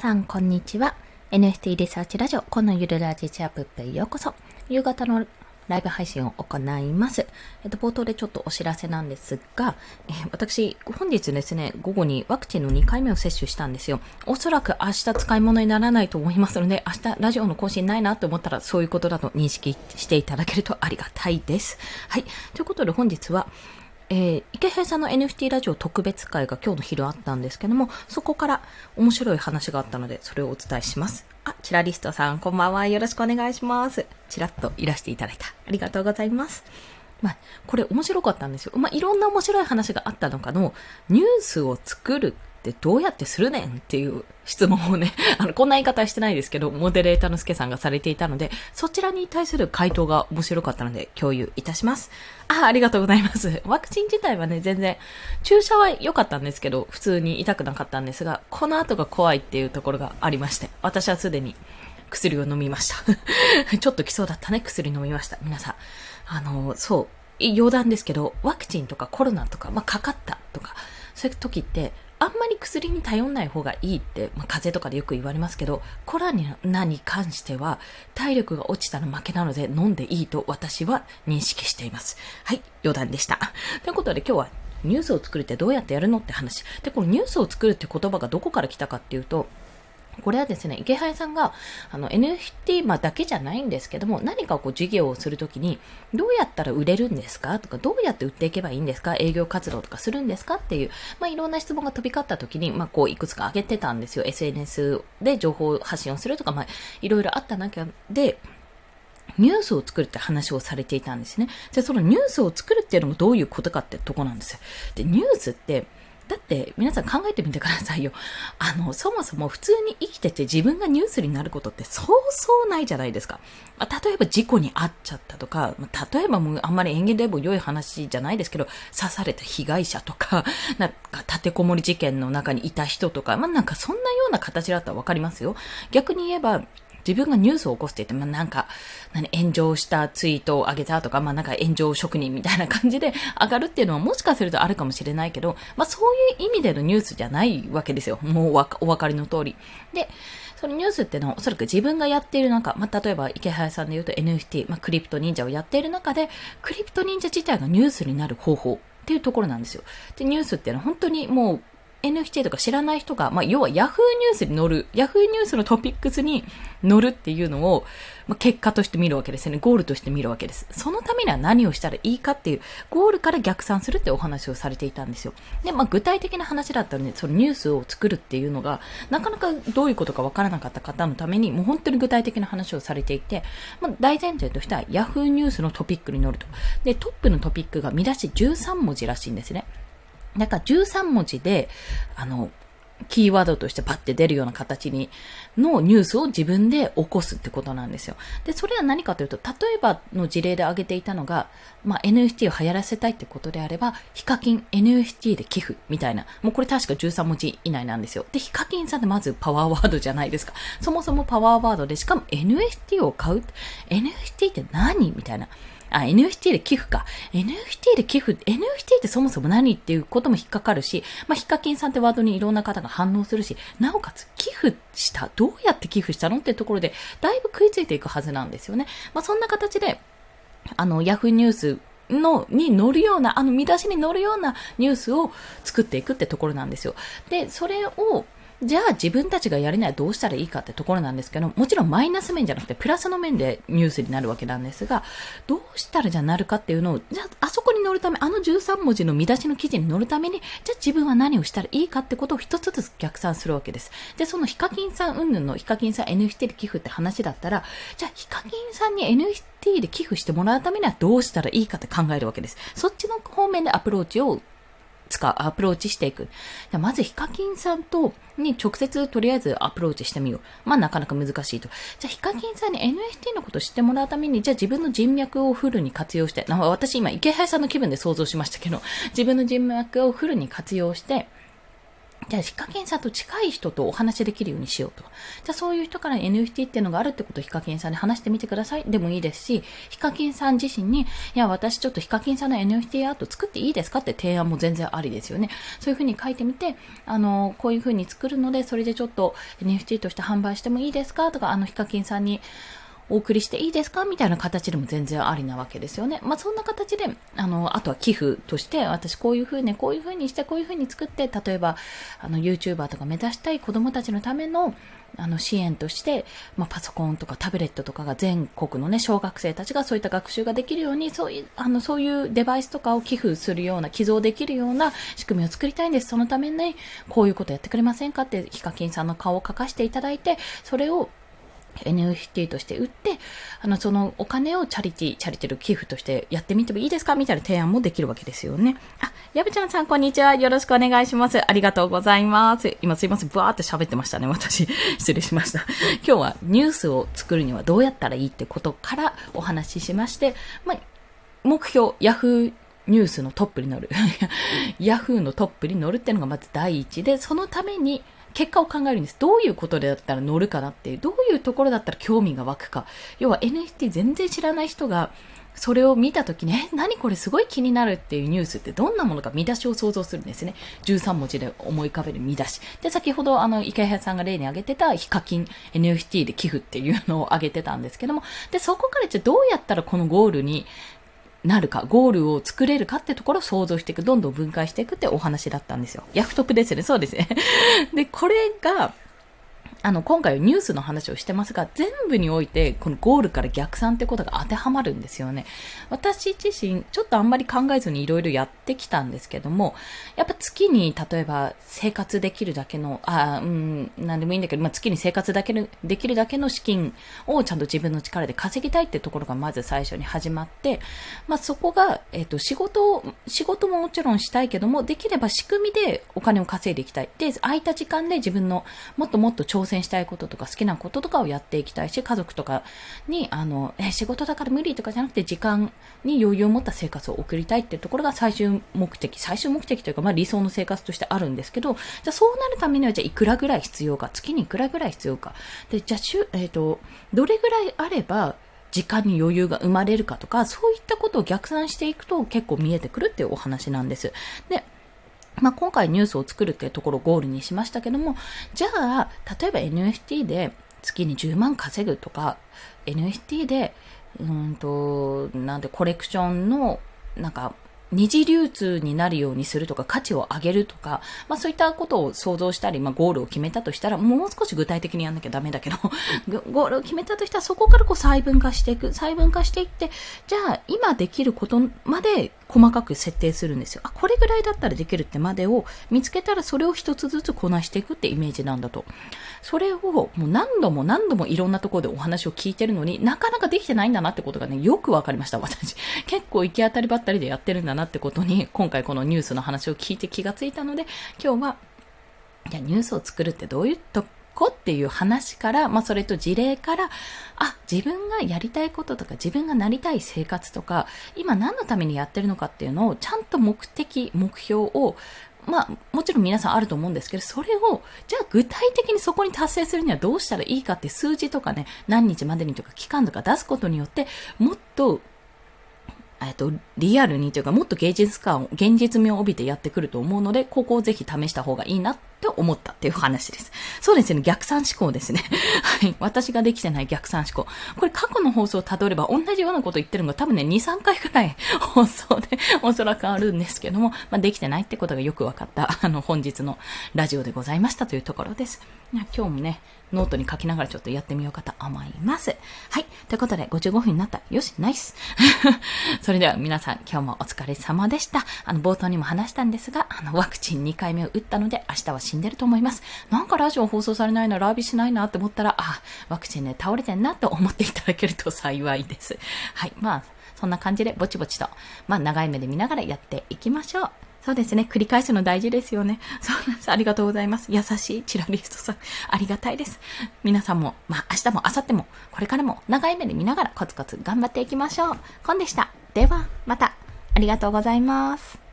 さん、こんにちは。NFT リサーチラジオ、このゆるラジチアップへようこそ。夕方のライブ配信を行います。えっと、冒頭でちょっとお知らせなんですが、え、私、本日ですね、午後にワクチンの2回目を接種したんですよ。おそらく明日使い物にならないと思いますので、明日ラジオの更新ないなと思ったら、そういうことだと認識していただけるとありがたいです。はい。ということで本日は、えー、池平さんの NFT ラジオ特別会が今日の昼あったんですけども、そこから面白い話があったので、それをお伝えします。あ、チラリストさん、こんばんは。よろしくお願いします。チラッといらしていただいた。ありがとうございます。まあ、これ面白かったんですよ。まあ、いろんな面白い話があったのかの、ニュースを作るってどうやってするねんっていう質問をね、あの、こんな言い方はしてないですけど、モデレーターの助さんがされていたので、そちらに対する回答が面白かったので共有いたします。あ、ありがとうございます。ワクチン自体はね、全然、注射は良かったんですけど、普通に痛くなかったんですが、この後が怖いっていうところがありまして、私はすでに薬を飲みました。ちょっと来そうだったね、薬飲みました。皆さん。あの、そう、余談ですけど、ワクチンとかコロナとか、まあ、かかったとか、そういう時って、あんまり薬に頼んない方がいいって、まあ、風邪とかでよく言われますけど、コロナに関しては、体力が落ちたら負けなので飲んでいいと私は認識しています。はい、余談でした。ということで今日はニュースを作るってどうやってやるのって話。で、このニュースを作るって言葉がどこから来たかっていうと、これはですね、池原さんが、あの、NFT、まあ、だけじゃないんですけども、何かこう、事業をするときに、どうやったら売れるんですか？とか、どうやって売っていけばいいんですか？営業活動とかするんですか？っていう、まあ、いろんな質問が飛び交ったときに、まあ、こう、いくつか挙げてたんですよ。SNS で情報発信をするとか、まあ、いろいろあった中で、ニュースを作るって話をされていたんですね。じゃそのニュースを作るっていうのもどういうことかってとこなんですよ。で、ニュースって、だって皆さん考えてみてくださいよ。あの、そもそも普通に生きてて自分がニュースになることってそうそうないじゃないですか。まあ、例えば事故に遭っちゃったとか、まあ、例えばもうあんまり演技でも良い話じゃないですけど、刺された被害者とか、なんか立てこもり事件の中にいた人とか、まあ、なんかそんなような形だったらわかりますよ。逆に言えば、自分がニュースを起こすって言って、まあ、なんか、何、炎上したツイートを上げたとか、まあ、なんか炎上職人みたいな感じで 上がるっていうのはもしかするとあるかもしれないけど、まあ、そういう意味でのニュースじゃないわけですよ。もうお分かりの通り。で、そのニュースっていうのはおそらく自分がやっている中、まあ、例えば池原さんで言うと NFT、まあ、クリプト忍者をやっている中で、クリプト忍者自体がニュースになる方法っていうところなんですよ。で、ニュースっていうのは本当にもう NFT とか知らない人が、まあ、要は Yahoo ニュースに乗る、Yahoo ニュースのトピックスに乗るっていうのを、まあ、結果として見るわけですよね。ゴールとして見るわけです。そのためには何をしたらいいかっていう、ゴールから逆算するってお話をされていたんですよ。で、まあ、具体的な話だったらね、そのニュースを作るっていうのが、なかなかどういうことかわからなかった方のために、もう本当に具体的な話をされていて、まあ、大前提としては Yahoo ニュースのトピックに乗ると。で、トップのトピックが見出し13文字らしいんですね。なんか13文字で、あの、キーワードとしてパッて出るような形に、のニュースを自分で起こすってことなんですよ。で、それは何かというと、例えばの事例で挙げていたのが、まあ、NFT を流行らせたいってことであれば、ヒカキン NFT で寄付みたいな。もうこれ確か13文字以内なんですよ。で、ヒカキンさんってまずパワーワードじゃないですか。そもそもパワーワードで、しかも NFT を買う ?NFT って何みたいな。あ、NFT で寄付か。NFT で寄付、NFT ってそもそも何っていうことも引っかかるし、まあ、ヒカキンさんってワードにいろんな方が反応するし、なおかつ寄付した、どうやって寄付したのっていうところで、だいぶ食いついていくはずなんですよね。まあ、そんな形で、あの、ヤフーニュースの、に乗るような、あの見出しに乗るようなニュースを作っていくってところなんですよ。で、それを、じゃあ自分たちがやるにはどうしたらいいかってところなんですけど、もちろんマイナス面じゃなくてプラスの面でニュースになるわけなんですが、どうしたらじゃなるかっていうのを、じゃああそこに乗るため、あの13文字の見出しの記事に乗るために、じゃあ自分は何をしたらいいかってことを一つずつ逆算するわけです。で、そのヒカキンさん云々のヒカキンさん NFT で寄付って話だったら、じゃあヒカキンさんに NFT で寄付してもらうためにはどうしたらいいかって考えるわけです。そっちの方面でアプローチを使う、アプローチしていく。まず、ヒカキンさんと、に直接とりあえずアプローチしてみよう。まあ、なかなか難しいと。じゃあ、ヒカキンさんに NFT のこと知ってもらうために、じゃあ自分の人脈をフルに活用して、私今、池原さんの気分で想像しましたけど、自分の人脈をフルに活用して、じゃあ、ヒカキンさんと近い人とお話しできるようにしようと。じゃあ、そういう人から NFT っていうのがあるってことをヒカキンさんに話してみてください。でもいいですし、ヒカキンさん自身に、いや、私ちょっとヒカキンさんの NFT アート作っていいですかって提案も全然ありですよね。そういうふうに書いてみて、あの、こういうふうに作るので、それでちょっと NFT として販売してもいいですかとか、あのヒカキンさんに、お送りしていいですか？みたいな形でも全然ありなわけですよね。まあ、そんな形で、あの、あとは寄付として、私こういうふうに、こういうふうにして、こういうふうに作って、例えば、あの、YouTuber とか目指したい子供たちのための、あの、支援として、まあ、パソコンとかタブレットとかが全国のね、小学生たちがそういった学習ができるように、そういう、あの、そういうデバイスとかを寄付するような、寄贈できるような仕組みを作りたいんです。そのために、こういうことやってくれませんか？って、ヒカキンさんの顔を書かせていただいて、それを NFT として売って、あの、そのお金をチャリティ、チャリティー寄付としてやってみてもいいですか？みたいな提案もできるわけですよね。あ、やぶちゃんさん、こんにちは。よろしくお願いします。ありがとうございます。今すいません。ブワーって喋ってましたね。私。失礼しました。今日はニュースを作るにはどうやったらいいってことからお話ししまして、まあ、目標、ヤフーニュースのトップに乗る。ヤフーのトップに乗るっていうのがまず第一で、そのために、結果を考えるんです。どういうことでだったら乗るかなっていう、どういうところだったら興味が湧くか。要は NFT 全然知らない人が、それを見たときに、え、何これすごい気になるっていうニュースってどんなものか見出しを想像するんですね。13文字で思い浮かべる見出し。で、先ほどあの、池谷さんが例に挙げてたヒカキン NFT で寄付っていうのを挙げてたんですけども、で、そこからじゃどうやったらこのゴールになるか、ゴールを作れるかってところを想像していく、どんどん分解していくってお話だったんですよ。約束ですね、そうですね。で、これが、あの、今回はニュースの話をしてますが、全部において、このゴールから逆算ってことが当てはまるんですよね。私自身、ちょっとあんまり考えずにいろいろやってきたんですけども、やっぱ月に、例えば生活できるだけの、あ、うん、なんでもいいんだけど、まあ、月に生活だけできるだけの資金をちゃんと自分の力で稼ぎたいってところがまず最初に始まって、まあ、そこが、えっ、ー、と、仕事を仕事ももちろんしたいけども、できれば仕組みでお金を稼いでいきたい。で、空いた時間で自分のもっともっと挑戦戦したいこととか好きなこととかをやっていきたいし、家族とかに、あの、え、仕事だから無理とかじゃなくて時間に余裕を持った生活を送りたいっていうところが最終目的、最終目的というか、まあ理想の生活としてあるんですけど、じゃそうなるためにはじゃあいくらぐらい必要か、月にいくらぐらい必要か。で、じゃあ、えっ、ー、と、どれぐらいあれば、時間に余裕が生まれるかとか、そういったことを逆算していくと結構見えてくるっていうお話なんです。で、まあ、今回ニュースを作るっていうところをゴールにしましたけども、じゃあ、例えば NFT で月に10万稼ぐとか、NFT で、うんと、なんでコレクションの、なんか、二次流通になるようにするとか、価値を上げるとか、まあそういったことを想像したり、まあゴールを決めたとしたら、もう少し具体的にやんなきゃダメだけど、ゴールを決めたとしたら、そこからこう細分化していく、細分化していって、じゃあ今できることまで細かく設定するんですよ。あ、これぐらいだったらできるってまでを見つけたらそれを一つずつこなしていくってイメージなんだと。それをもう何度も何度もいろんなところでお話を聞いてるのになかなかできてないんだなってことがね、よくわかりました、私。結構行き当たりばったりでやってるんだなってことに、今回このニュースの話を聞いて気がついたので、今日は、いや、ニュースを作るってどういうとこっていう話から、まあそれと事例から、あ、自分がやりたいこととか自分がなりたい生活とか、今何のためにやってるのかっていうのをちゃんと目的、目標をまあ、もちろん皆さんあると思うんですけど、それを、じゃあ具体的にそこに達成するにはどうしたらいいかって数字とかね、何日までにとか期間とか出すことによって、もっとえっと、リアルにというか、もっと芸術感を、現実味を帯びてやってくると思うので、ここをぜひ試した方がいいなっと思ったっていう話です。そうですね、逆算思考ですね。はい。私ができてない逆算思考。これ過去の放送をたどれば同じようなこと言ってるのが多分ね、2、3回くらい放送で おそらくあるんですけども、まあ、できてないってことがよく分かった、あの、本日のラジオでございましたというところです。今日もね、ノートに書きながらちょっとやってみようかと思います。はい。ということで、55分になった。よし、ナイス。それでは皆さん、今日もお疲れ様でした。あの、冒頭にも話したんですが、あの、ワクチン2回目を打ったので、明日は死んでると思います。なんかラジオ放送されないな、ライブしないなって思ったら、あ、ワクチンね、倒れてんなと思っていただけると幸いです。はい。まあ、そんな感じでぼちぼちと、まあ、長い目で見ながらやっていきましょう。そうですね。繰り返すの大事ですよね。そうなんです。ありがとうございます。優しいチラリストさん。ありがたいです。皆さんも、まあ、明日も明後日も、これからも長い目で見ながらコツコツ頑張っていきましょう。コンでした。では、また。ありがとうございます。